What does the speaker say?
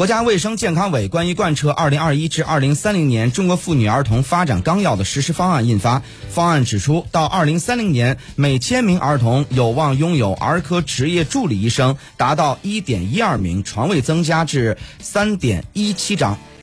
国家卫生健康委关于贯彻二零二一至二零三零年中国妇女儿童发展纲要的实施方案印发。方案指出，到二零三零年，每千名儿童有望拥有儿科执业助理医生达到一点一二名，床位增加至三点一七张。